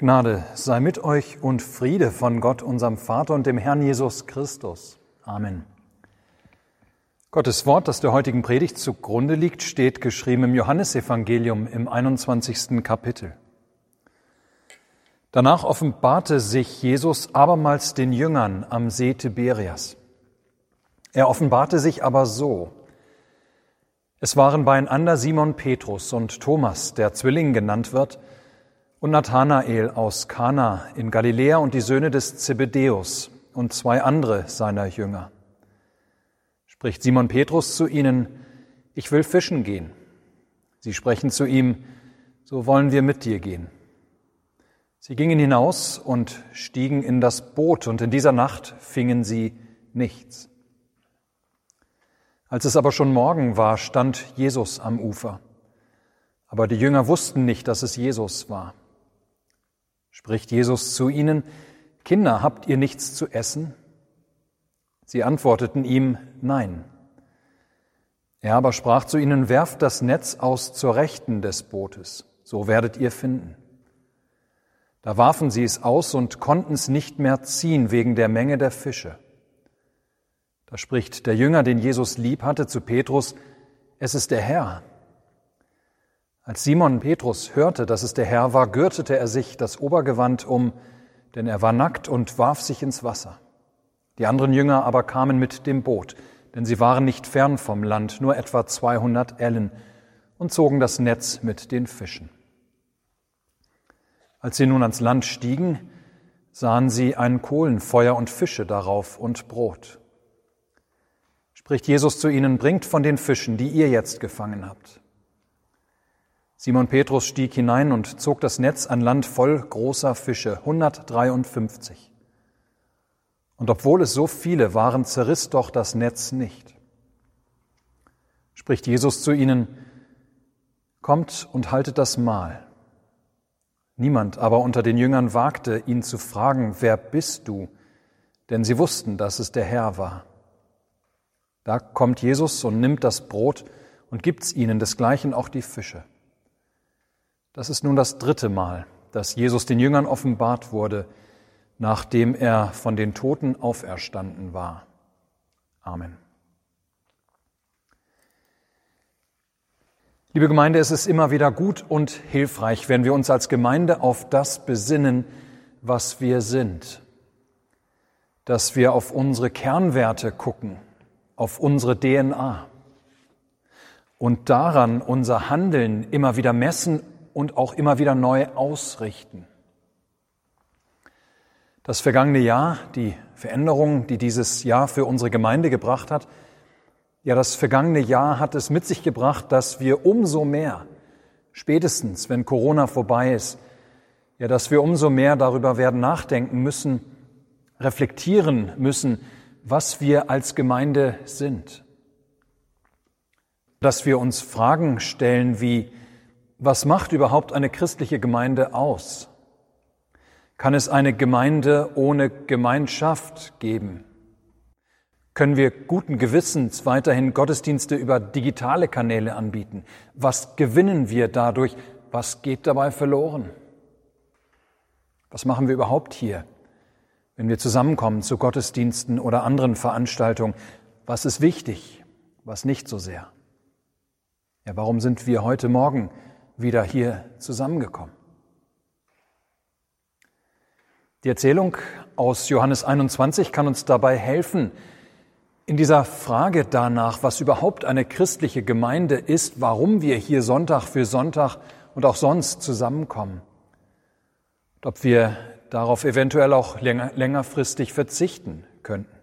Gnade sei mit euch und Friede von Gott, unserem Vater und dem Herrn Jesus Christus. Amen. Gottes Wort, das der heutigen Predigt zugrunde liegt, steht geschrieben im Johannesevangelium im 21. Kapitel. Danach offenbarte sich Jesus abermals den Jüngern am See Tiberias. Er offenbarte sich aber so. Es waren beieinander Simon Petrus und Thomas, der Zwilling genannt wird, und Nathanael aus Kana in Galiläa und die Söhne des Zebedäus und zwei andere seiner Jünger. Spricht Simon Petrus zu ihnen, ich will fischen gehen. Sie sprechen zu ihm, so wollen wir mit dir gehen. Sie gingen hinaus und stiegen in das Boot, und in dieser Nacht fingen sie nichts. Als es aber schon Morgen war, stand Jesus am Ufer. Aber die Jünger wussten nicht, dass es Jesus war. Spricht Jesus zu ihnen, Kinder, habt ihr nichts zu essen? Sie antworteten ihm, nein. Er aber sprach zu ihnen, werft das Netz aus zur Rechten des Bootes, so werdet ihr finden. Da warfen sie es aus und konnten es nicht mehr ziehen wegen der Menge der Fische. Da spricht der Jünger, den Jesus lieb hatte, zu Petrus, es ist der Herr. Als Simon Petrus hörte, dass es der Herr war, gürtete er sich das Obergewand um, denn er war nackt und warf sich ins Wasser. Die anderen Jünger aber kamen mit dem Boot, denn sie waren nicht fern vom Land, nur etwa 200 Ellen, und zogen das Netz mit den Fischen. Als sie nun ans Land stiegen, sahen sie ein Kohlenfeuer und Fische darauf und Brot. Spricht Jesus zu ihnen, bringt von den Fischen, die ihr jetzt gefangen habt. Simon Petrus stieg hinein und zog das Netz an Land voll großer Fische, 153. Und obwohl es so viele waren, zerriss doch das Netz nicht. Spricht Jesus zu ihnen, kommt und haltet das Mahl. Niemand aber unter den Jüngern wagte, ihn zu fragen, wer bist du? Denn sie wussten, dass es der Herr war. Da kommt Jesus und nimmt das Brot und gibt's ihnen, desgleichen auch die Fische. Das ist nun das dritte Mal, dass Jesus den Jüngern offenbart wurde, nachdem er von den Toten auferstanden war. Amen. Liebe Gemeinde, es ist immer wieder gut und hilfreich, wenn wir uns als Gemeinde auf das besinnen, was wir sind. Dass wir auf unsere Kernwerte gucken, auf unsere DNA und daran unser Handeln immer wieder messen und auch immer wieder neu ausrichten. Das vergangene Jahr, die Veränderung, die dieses Jahr für unsere Gemeinde gebracht hat, ja, das vergangene Jahr hat es mit sich gebracht, dass wir umso mehr, spätestens wenn Corona vorbei ist, ja, dass wir umso mehr darüber werden nachdenken müssen, reflektieren müssen, was wir als Gemeinde sind. Dass wir uns Fragen stellen wie, was macht überhaupt eine christliche Gemeinde aus? Kann es eine Gemeinde ohne Gemeinschaft geben? können wir guten Gewissens weiterhin Gottesdienste über digitale Kanäle anbieten? Was gewinnen wir dadurch? Was geht dabei verloren? Was machen wir überhaupt hier, wenn wir zusammenkommen zu Gottesdiensten oder anderen Veranstaltungen? Was ist wichtig, was nicht so sehr? Ja, warum sind wir heute Morgen wieder hier zusammengekommen? Die Erzählung aus Johannes 21 kann uns dabei helfen, in dieser Frage danach, was überhaupt eine christliche Gemeinde ist, warum wir hier Sonntag für Sonntag und auch sonst zusammenkommen, und ob wir darauf eventuell auch länger, längerfristig verzichten könnten.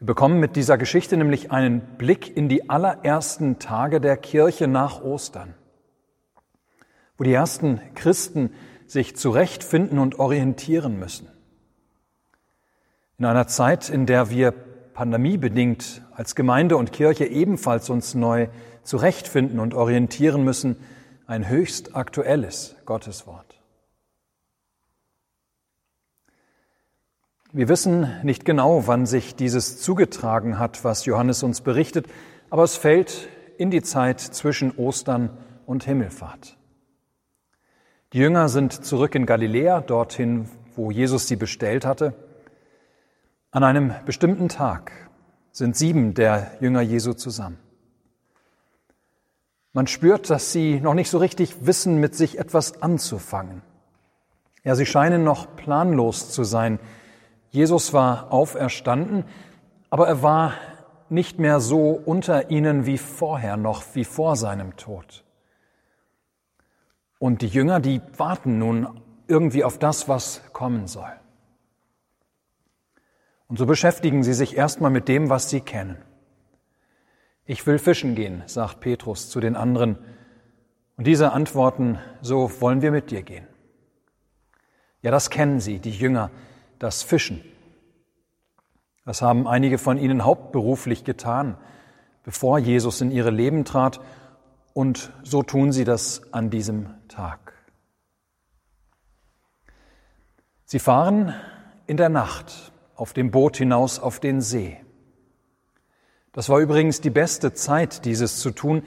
Wir bekommen mit dieser Geschichte nämlich einen Blick in die allerersten Tage der Kirche nach Ostern, wo die ersten Christen sich zurechtfinden und orientieren müssen. In einer Zeit, in der wir pandemiebedingt als Gemeinde und Kirche ebenfalls uns neu zurechtfinden und orientieren müssen, ein höchst aktuelles Gotteswort. Wir wissen nicht genau, wann sich dieses zugetragen hat, was Johannes uns berichtet, aber es fällt in die Zeit zwischen Ostern und Himmelfahrt. Die Jünger sind zurück in Galiläa, dorthin, wo Jesus sie bestellt hatte. An einem bestimmten Tag sind sieben der Jünger Jesu zusammen. Man spürt, dass sie noch nicht so richtig wissen, mit sich etwas anzufangen. Ja, sie scheinen noch planlos zu sein. Jesus war auferstanden, aber er war nicht mehr so unter ihnen wie vorher noch, wie vor seinem Tod. Und die Jünger, die warten nun irgendwie auf das, was kommen soll. Und so beschäftigen sie sich erstmal mit dem, was sie kennen. Ich will fischen gehen, sagt Petrus zu den anderen. Und diese antworten, so wollen wir mit dir gehen. Ja, das kennen sie, die Jünger, das Fischen. Das haben einige von ihnen hauptberuflich getan, bevor Jesus in ihre Leben trat, und so tun sie das an diesem Tag. Sie fahren in der Nacht auf dem Boot hinaus auf den See. Das war übrigens die beste Zeit, dieses zu tun.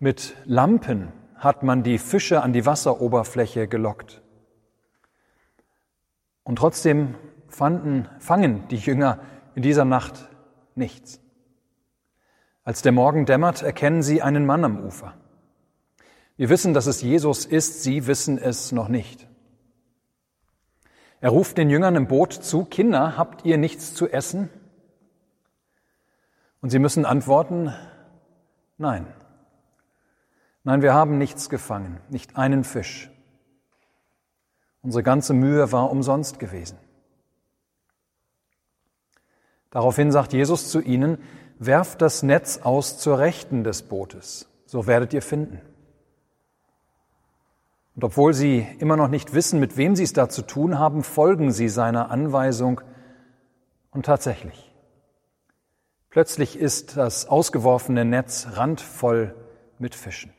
Mit Lampen hat man die Fische an die Wasseroberfläche gelockt. Und trotzdem fanden, fangen die Jünger in dieser Nacht nichts. Als der Morgen dämmert, erkennen sie einen Mann am Ufer. Wir wissen, dass es Jesus ist, sie wissen es noch nicht. Er ruft den Jüngern im Boot zu, Kinder, habt ihr nichts zu essen? Und sie müssen antworten, nein. Nein, wir haben nichts gefangen, nicht einen Fisch. Unsere ganze Mühe war umsonst gewesen. Daraufhin sagt Jesus zu ihnen, werft das Netz aus zur Rechten des Bootes, so werdet ihr finden. Und obwohl sie immer noch nicht wissen, mit wem sie es da zu tun haben, folgen sie seiner Anweisung und tatsächlich. Plötzlich ist das ausgeworfene Netz randvoll mit Fischen.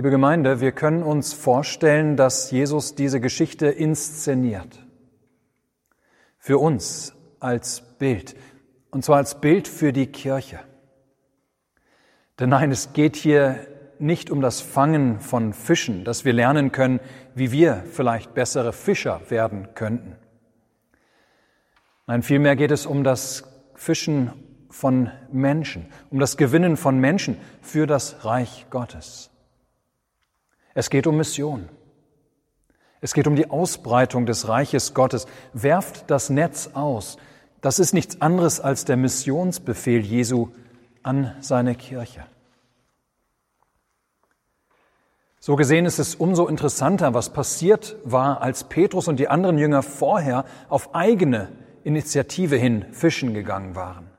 Liebe Gemeinde, wir können uns vorstellen, dass Jesus diese Geschichte inszeniert für uns als Bild, und zwar als Bild für die Kirche. Denn nein, es geht hier nicht um das Fangen von Fischen, dass wir lernen können, wie wir vielleicht bessere Fischer werden könnten. Nein, vielmehr geht es um das Fischen von Menschen, um das Gewinnen von Menschen für das Reich Gottes. Es geht um Mission. Es geht um die Ausbreitung des Reiches Gottes. Werft das Netz aus. Das ist nichts anderes als der Missionsbefehl Jesu an seine Kirche. So gesehen ist es umso interessanter, was passiert war, als Petrus und die anderen Jünger vorher auf eigene Initiative hin fischen gegangen waren.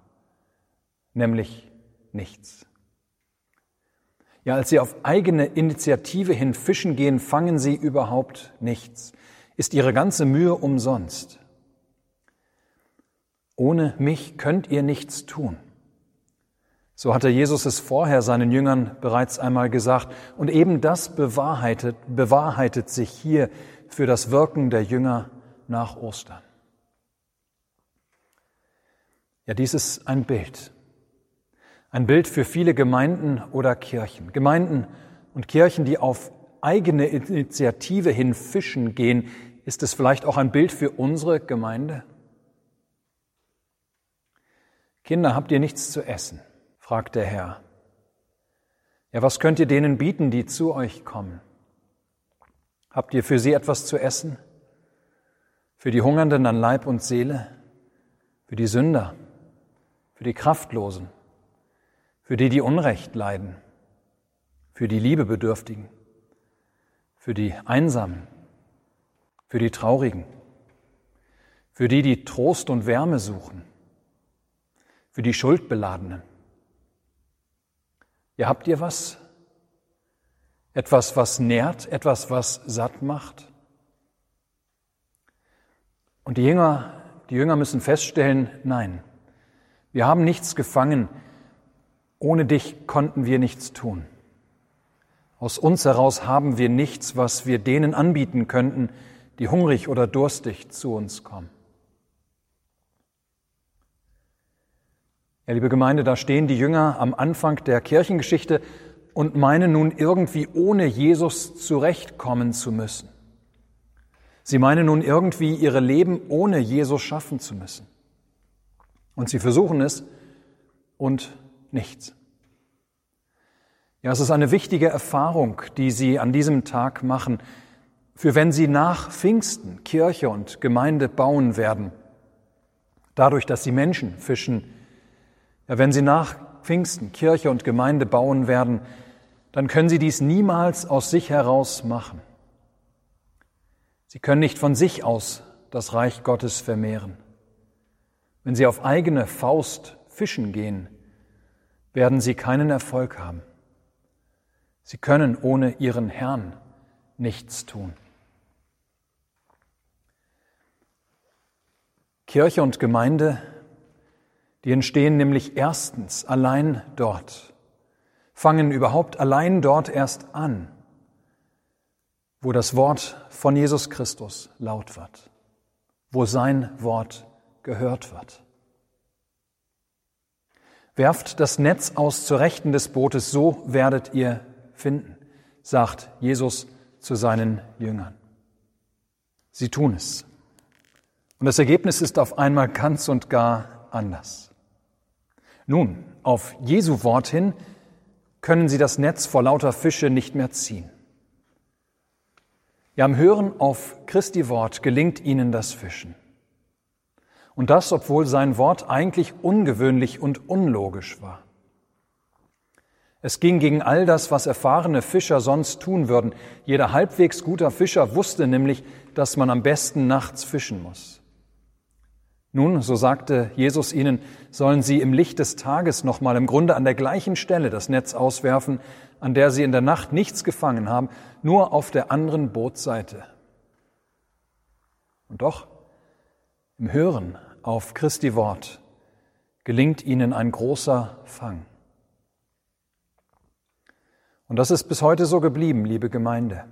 Nämlich nichts. Ja, als sie auf eigene Initiative hin fischen gehen, fangen sie überhaupt nichts. Ist ihre ganze Mühe umsonst. Ohne mich könnt ihr nichts tun. So hatte Jesus es vorher seinen Jüngern bereits einmal gesagt. Und eben das bewahrheitet, bewahrheitet sich hier für das Wirken der Jünger nach Ostern. Ja, dies ist ein Bild. Ein Bild für viele Gemeinden oder Kirchen. Gemeinden und Kirchen, die auf eigene Initiative hin fischen gehen, ist es vielleicht auch ein Bild für unsere Gemeinde? Kinder, habt ihr nichts zu essen? fragt der Herr. Ja, was könnt ihr denen bieten, die zu euch kommen? Habt ihr für sie etwas zu essen? Für die Hungernden an Leib und Seele? Für die Sünder? Für die Kraftlosen? Für die, die Unrecht leiden, für die Liebebedürftigen, für die Einsamen, für die Traurigen, für die, die Trost und Wärme suchen, für die Schuldbeladenen. Ja, habt ihr was? Etwas, was nährt, etwas, was satt macht? Und die Jünger, die Jünger müssen feststellen, nein, wir haben nichts gefangen, ohne dich konnten wir nichts tun. Aus uns heraus haben wir nichts, was wir denen anbieten könnten, die hungrig oder durstig zu uns kommen. Ja, liebe Gemeinde, da stehen die Jünger am Anfang der Kirchengeschichte und meinen nun irgendwie ohne Jesus zurechtkommen zu müssen. Sie meinen nun irgendwie ihre Leben ohne Jesus schaffen zu müssen. Und sie versuchen es und nichts. Ja, es ist eine wichtige Erfahrung, die sie an diesem Tag machen, für wenn sie nach Pfingsten Kirche und Gemeinde bauen werden, dadurch, dass sie Menschen fischen. Ja, wenn sie nach Pfingsten Kirche und Gemeinde bauen werden, dann können sie dies niemals aus sich heraus machen. Sie können nicht von sich aus das Reich Gottes vermehren. Wenn sie auf eigene Faust fischen gehen, werden sie keinen Erfolg haben. Sie können ohne ihren Herrn nichts tun. Kirche und Gemeinde, die entstehen nämlich erstens allein dort, fangen überhaupt allein dort erst an, wo das Wort von Jesus Christus laut wird, wo sein Wort gehört wird. Werft das Netz aus zur Rechten des Bootes, so werdet ihr finden, sagt Jesus zu seinen Jüngern. Sie tun es. Und das Ergebnis ist auf einmal ganz und gar anders. Nun, auf Jesu Wort hin können sie das Netz vor lauter Fische nicht mehr ziehen. Ja, am Hören auf Christi Wort gelingt ihnen das Fischen. Und das, obwohl sein Wort eigentlich ungewöhnlich und unlogisch war. Es ging gegen all das, was erfahrene Fischer sonst tun würden. Jeder halbwegs guter Fischer wusste nämlich, dass man am besten nachts fischen muss. Nun, so sagte Jesus ihnen, sollen sie im Licht des Tages nochmal im Grunde an der gleichen Stelle das Netz auswerfen, an der sie in der Nacht nichts gefangen haben, nur auf der anderen Bootseite. Und doch, im Hören auf Christi Wort gelingt ihnen ein großer Fang. Und das ist bis heute so geblieben, liebe Gemeinde.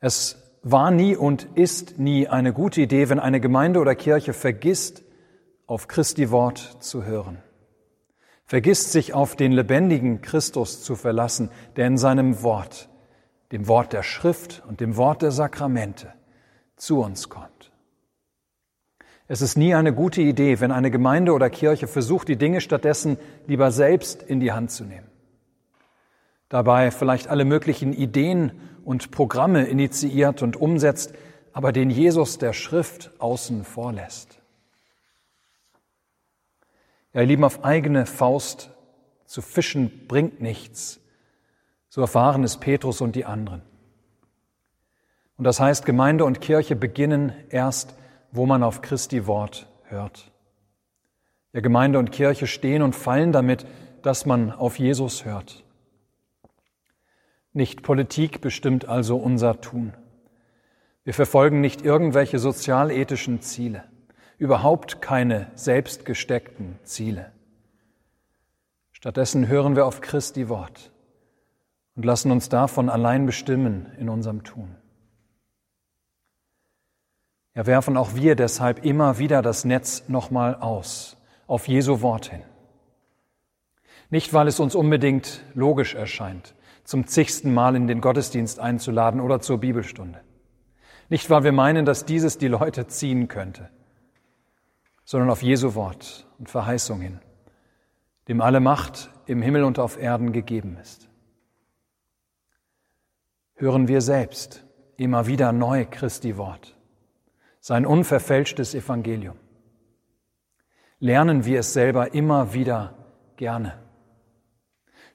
Es war nie und ist nie eine gute Idee, wenn eine Gemeinde oder Kirche vergisst, auf Christi Wort zu hören. Vergisst sich auf den lebendigen Christus zu verlassen, der in seinem Wort, dem Wort der Schrift und dem Wort der Sakramente zu uns kommt. Es ist nie eine gute Idee, wenn eine Gemeinde oder Kirche versucht, die Dinge stattdessen lieber selbst in die Hand zu nehmen dabei vielleicht alle möglichen Ideen und Programme initiiert und umsetzt, aber den Jesus der Schrift außen vor lässt. Ja, ihr Lieben, auf eigene Faust zu fischen bringt nichts. So erfahren es Petrus und die anderen. Und das heißt, Gemeinde und Kirche beginnen erst, wo man auf Christi Wort hört. Ja, Gemeinde und Kirche stehen und fallen damit, dass man auf Jesus hört. Nicht Politik bestimmt also unser Tun. Wir verfolgen nicht irgendwelche sozialethischen Ziele, überhaupt keine selbstgesteckten Ziele. Stattdessen hören wir auf Christi Wort und lassen uns davon allein bestimmen in unserem Tun. Ja, werfen auch wir deshalb immer wieder das Netz nochmal aus, auf Jesu Wort hin. Nicht, weil es uns unbedingt logisch erscheint, zum zigsten Mal in den Gottesdienst einzuladen oder zur Bibelstunde. Nicht, weil wir meinen, dass dieses die Leute ziehen könnte, sondern auf Jesu Wort und Verheißung hin, dem alle Macht im Himmel und auf Erden gegeben ist. Hören wir selbst immer wieder neu Christi Wort, sein unverfälschtes Evangelium. Lernen wir es selber immer wieder gerne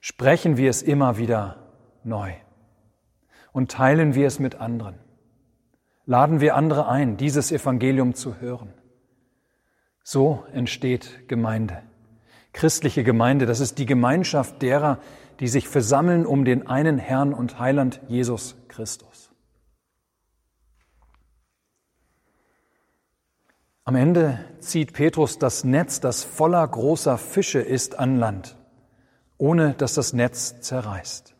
sprechen wir es immer wieder neu und teilen wir es mit anderen. Laden wir andere ein, dieses Evangelium zu hören. So entsteht Gemeinde. Christliche Gemeinde, das ist die Gemeinschaft derer, die sich versammeln um den einen Herrn und Heiland Jesus Christus. Am Ende zieht Petrus das Netz, das voller großer Fische ist, an Land ohne dass das Netz zerreißt.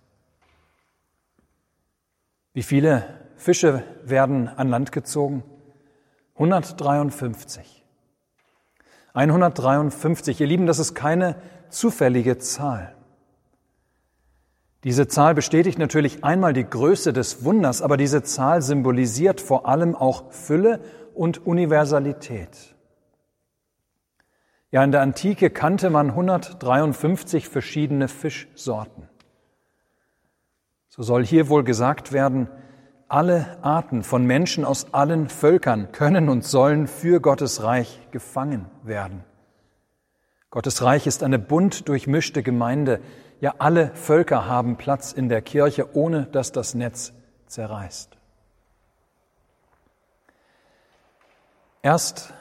Wie viele Fische werden an Land gezogen? 153. 153. Ihr Lieben, das ist keine zufällige Zahl. Diese Zahl bestätigt natürlich einmal die Größe des Wunders, aber diese Zahl symbolisiert vor allem auch Fülle und Universalität. Ja, in der Antike kannte man 153 verschiedene Fischsorten. So soll hier wohl gesagt werden, alle Arten von Menschen aus allen Völkern können und sollen für Gottes Reich gefangen werden. Gottes Reich ist eine bunt durchmischte Gemeinde. Ja, alle Völker haben Platz in der Kirche, ohne dass das Netz zerreißt. Erst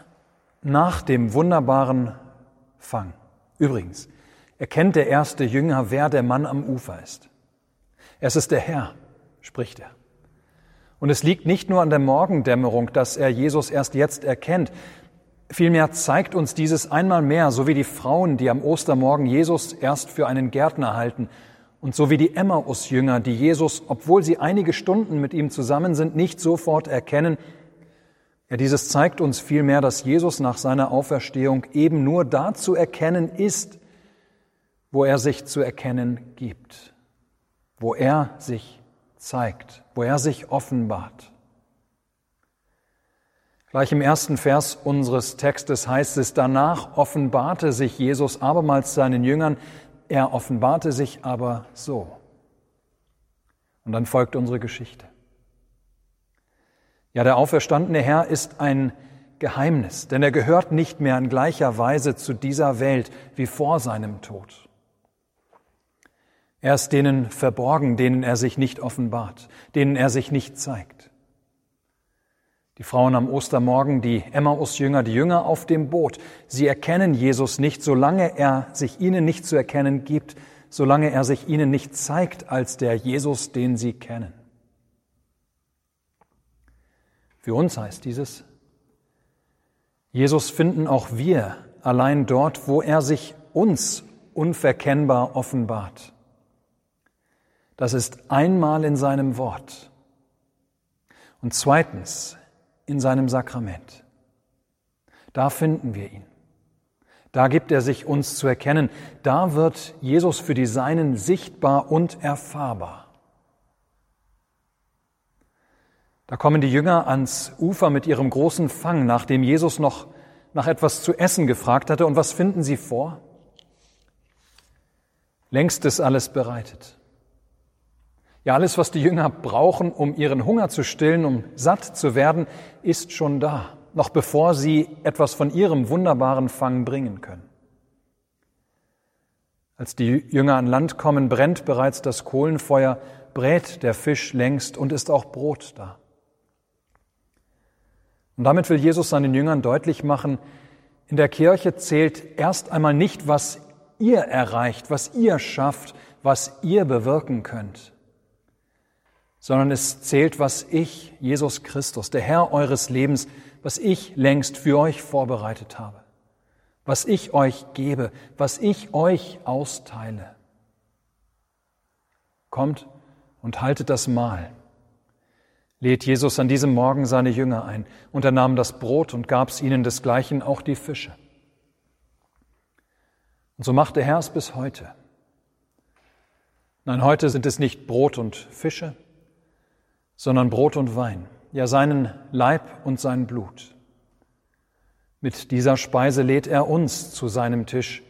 nach dem wunderbaren Fang. Übrigens, erkennt der erste Jünger, wer der Mann am Ufer ist. Es ist der Herr, spricht er. Und es liegt nicht nur an der Morgendämmerung, dass er Jesus erst jetzt erkennt. Vielmehr zeigt uns dieses einmal mehr, so wie die Frauen, die am Ostermorgen Jesus erst für einen Gärtner halten, und so wie die Emmaus-Jünger, die Jesus, obwohl sie einige Stunden mit ihm zusammen sind, nicht sofort erkennen. Ja, dieses zeigt uns vielmehr, dass Jesus nach seiner Auferstehung eben nur da zu erkennen ist, wo er sich zu erkennen gibt, wo er sich zeigt, wo er sich offenbart. Gleich im ersten Vers unseres Textes heißt es, danach offenbarte sich Jesus abermals seinen Jüngern, er offenbarte sich aber so. Und dann folgt unsere Geschichte. Ja, der auferstandene Herr ist ein Geheimnis, denn er gehört nicht mehr in gleicher Weise zu dieser Welt wie vor seinem Tod. Er ist denen verborgen, denen er sich nicht offenbart, denen er sich nicht zeigt. Die Frauen am Ostermorgen, die Emmaus-Jünger, die Jünger auf dem Boot, sie erkennen Jesus nicht, solange er sich ihnen nicht zu erkennen gibt, solange er sich ihnen nicht zeigt als der Jesus, den sie kennen. Für uns heißt dieses, Jesus finden auch wir allein dort, wo er sich uns unverkennbar offenbart. Das ist einmal in seinem Wort und zweitens in seinem Sakrament. Da finden wir ihn. Da gibt er sich uns zu erkennen. Da wird Jesus für die Seinen sichtbar und erfahrbar. Da kommen die Jünger ans Ufer mit ihrem großen Fang, nachdem Jesus noch nach etwas zu essen gefragt hatte. Und was finden sie vor? Längst ist alles bereitet. Ja, alles, was die Jünger brauchen, um ihren Hunger zu stillen, um satt zu werden, ist schon da, noch bevor sie etwas von ihrem wunderbaren Fang bringen können. Als die Jünger an Land kommen, brennt bereits das Kohlenfeuer, brät der Fisch längst und ist auch Brot da. Und damit will Jesus seinen Jüngern deutlich machen, in der Kirche zählt erst einmal nicht, was ihr erreicht, was ihr schafft, was ihr bewirken könnt sondern es zählt, was ich, Jesus Christus, der Herr eures Lebens, was ich längst für euch vorbereitet habe, was ich euch gebe, was ich euch austeile. Kommt und haltet das Mahl. Lädt Jesus an diesem Morgen seine Jünger ein, und er nahm das Brot und gab's ihnen desgleichen auch die Fische. Und so macht der Herr es bis heute. Nein, heute sind es nicht Brot und Fische, sondern Brot und Wein, ja seinen Leib und sein Blut. Mit dieser Speise lädt er uns zu seinem Tisch,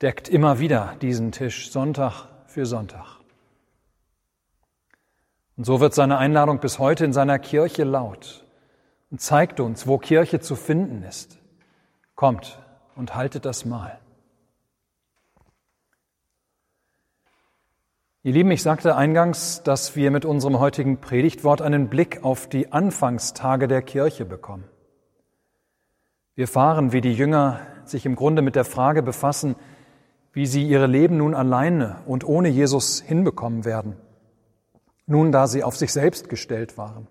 deckt immer wieder diesen Tisch Sonntag für Sonntag. Und so wird seine Einladung bis heute in seiner Kirche laut und zeigt uns, wo Kirche zu finden ist. Kommt und haltet das Mahl. Ihr Lieben, ich sagte eingangs, dass wir mit unserem heutigen Predigtwort einen Blick auf die Anfangstage der Kirche bekommen. Wir fahren, wie die Jünger sich im Grunde mit der Frage befassen, wie sie ihre Leben nun alleine und ohne Jesus hinbekommen werden, nun da sie auf sich selbst gestellt waren.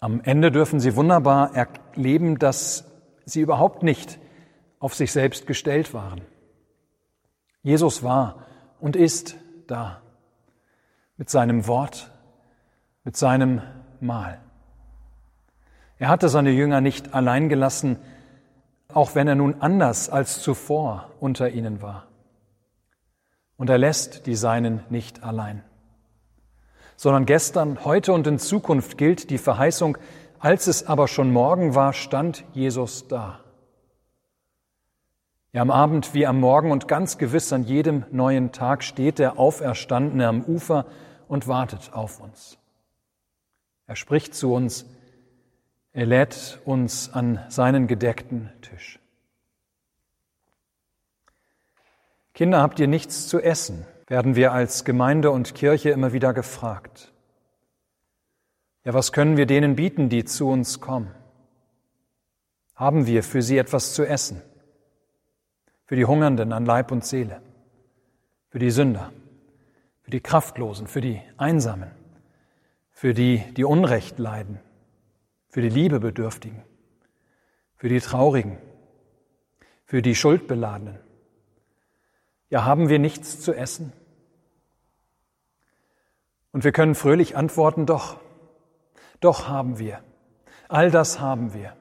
Am Ende dürfen sie wunderbar erleben, dass sie überhaupt nicht auf sich selbst gestellt waren. Jesus war und ist da mit seinem Wort, mit seinem Mahl. Er hatte seine Jünger nicht allein gelassen, auch wenn er nun anders als zuvor unter ihnen war. Und er lässt die Seinen nicht allein. Sondern gestern, heute und in Zukunft gilt die Verheißung, als es aber schon Morgen war, stand Jesus da. Ja, am Abend wie am Morgen und ganz gewiss an jedem neuen Tag steht der Auferstandene am Ufer und wartet auf uns. Er spricht zu uns, er lädt uns an seinen gedeckten Tisch. Kinder, habt ihr nichts zu essen? werden wir als Gemeinde und Kirche immer wieder gefragt. Ja, was können wir denen bieten, die zu uns kommen? Haben wir für sie etwas zu essen? Für die Hungernden an Leib und Seele? Für die Sünder? Für die Kraftlosen? Für die Einsamen? Für die, die Unrecht leiden? Für die Liebebedürftigen? Für die Traurigen? Für die Schuldbeladenen? Ja, haben wir nichts zu essen? Und wir können fröhlich antworten, doch, doch haben wir. All das haben wir.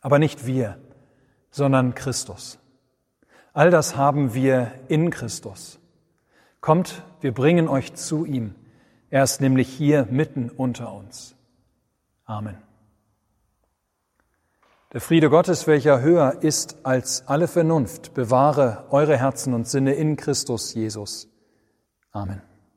Aber nicht wir, sondern Christus. All das haben wir in Christus. Kommt, wir bringen euch zu ihm. Er ist nämlich hier mitten unter uns. Amen. Der Friede Gottes, welcher höher ist als alle Vernunft, bewahre eure Herzen und Sinne in Christus Jesus. Amen.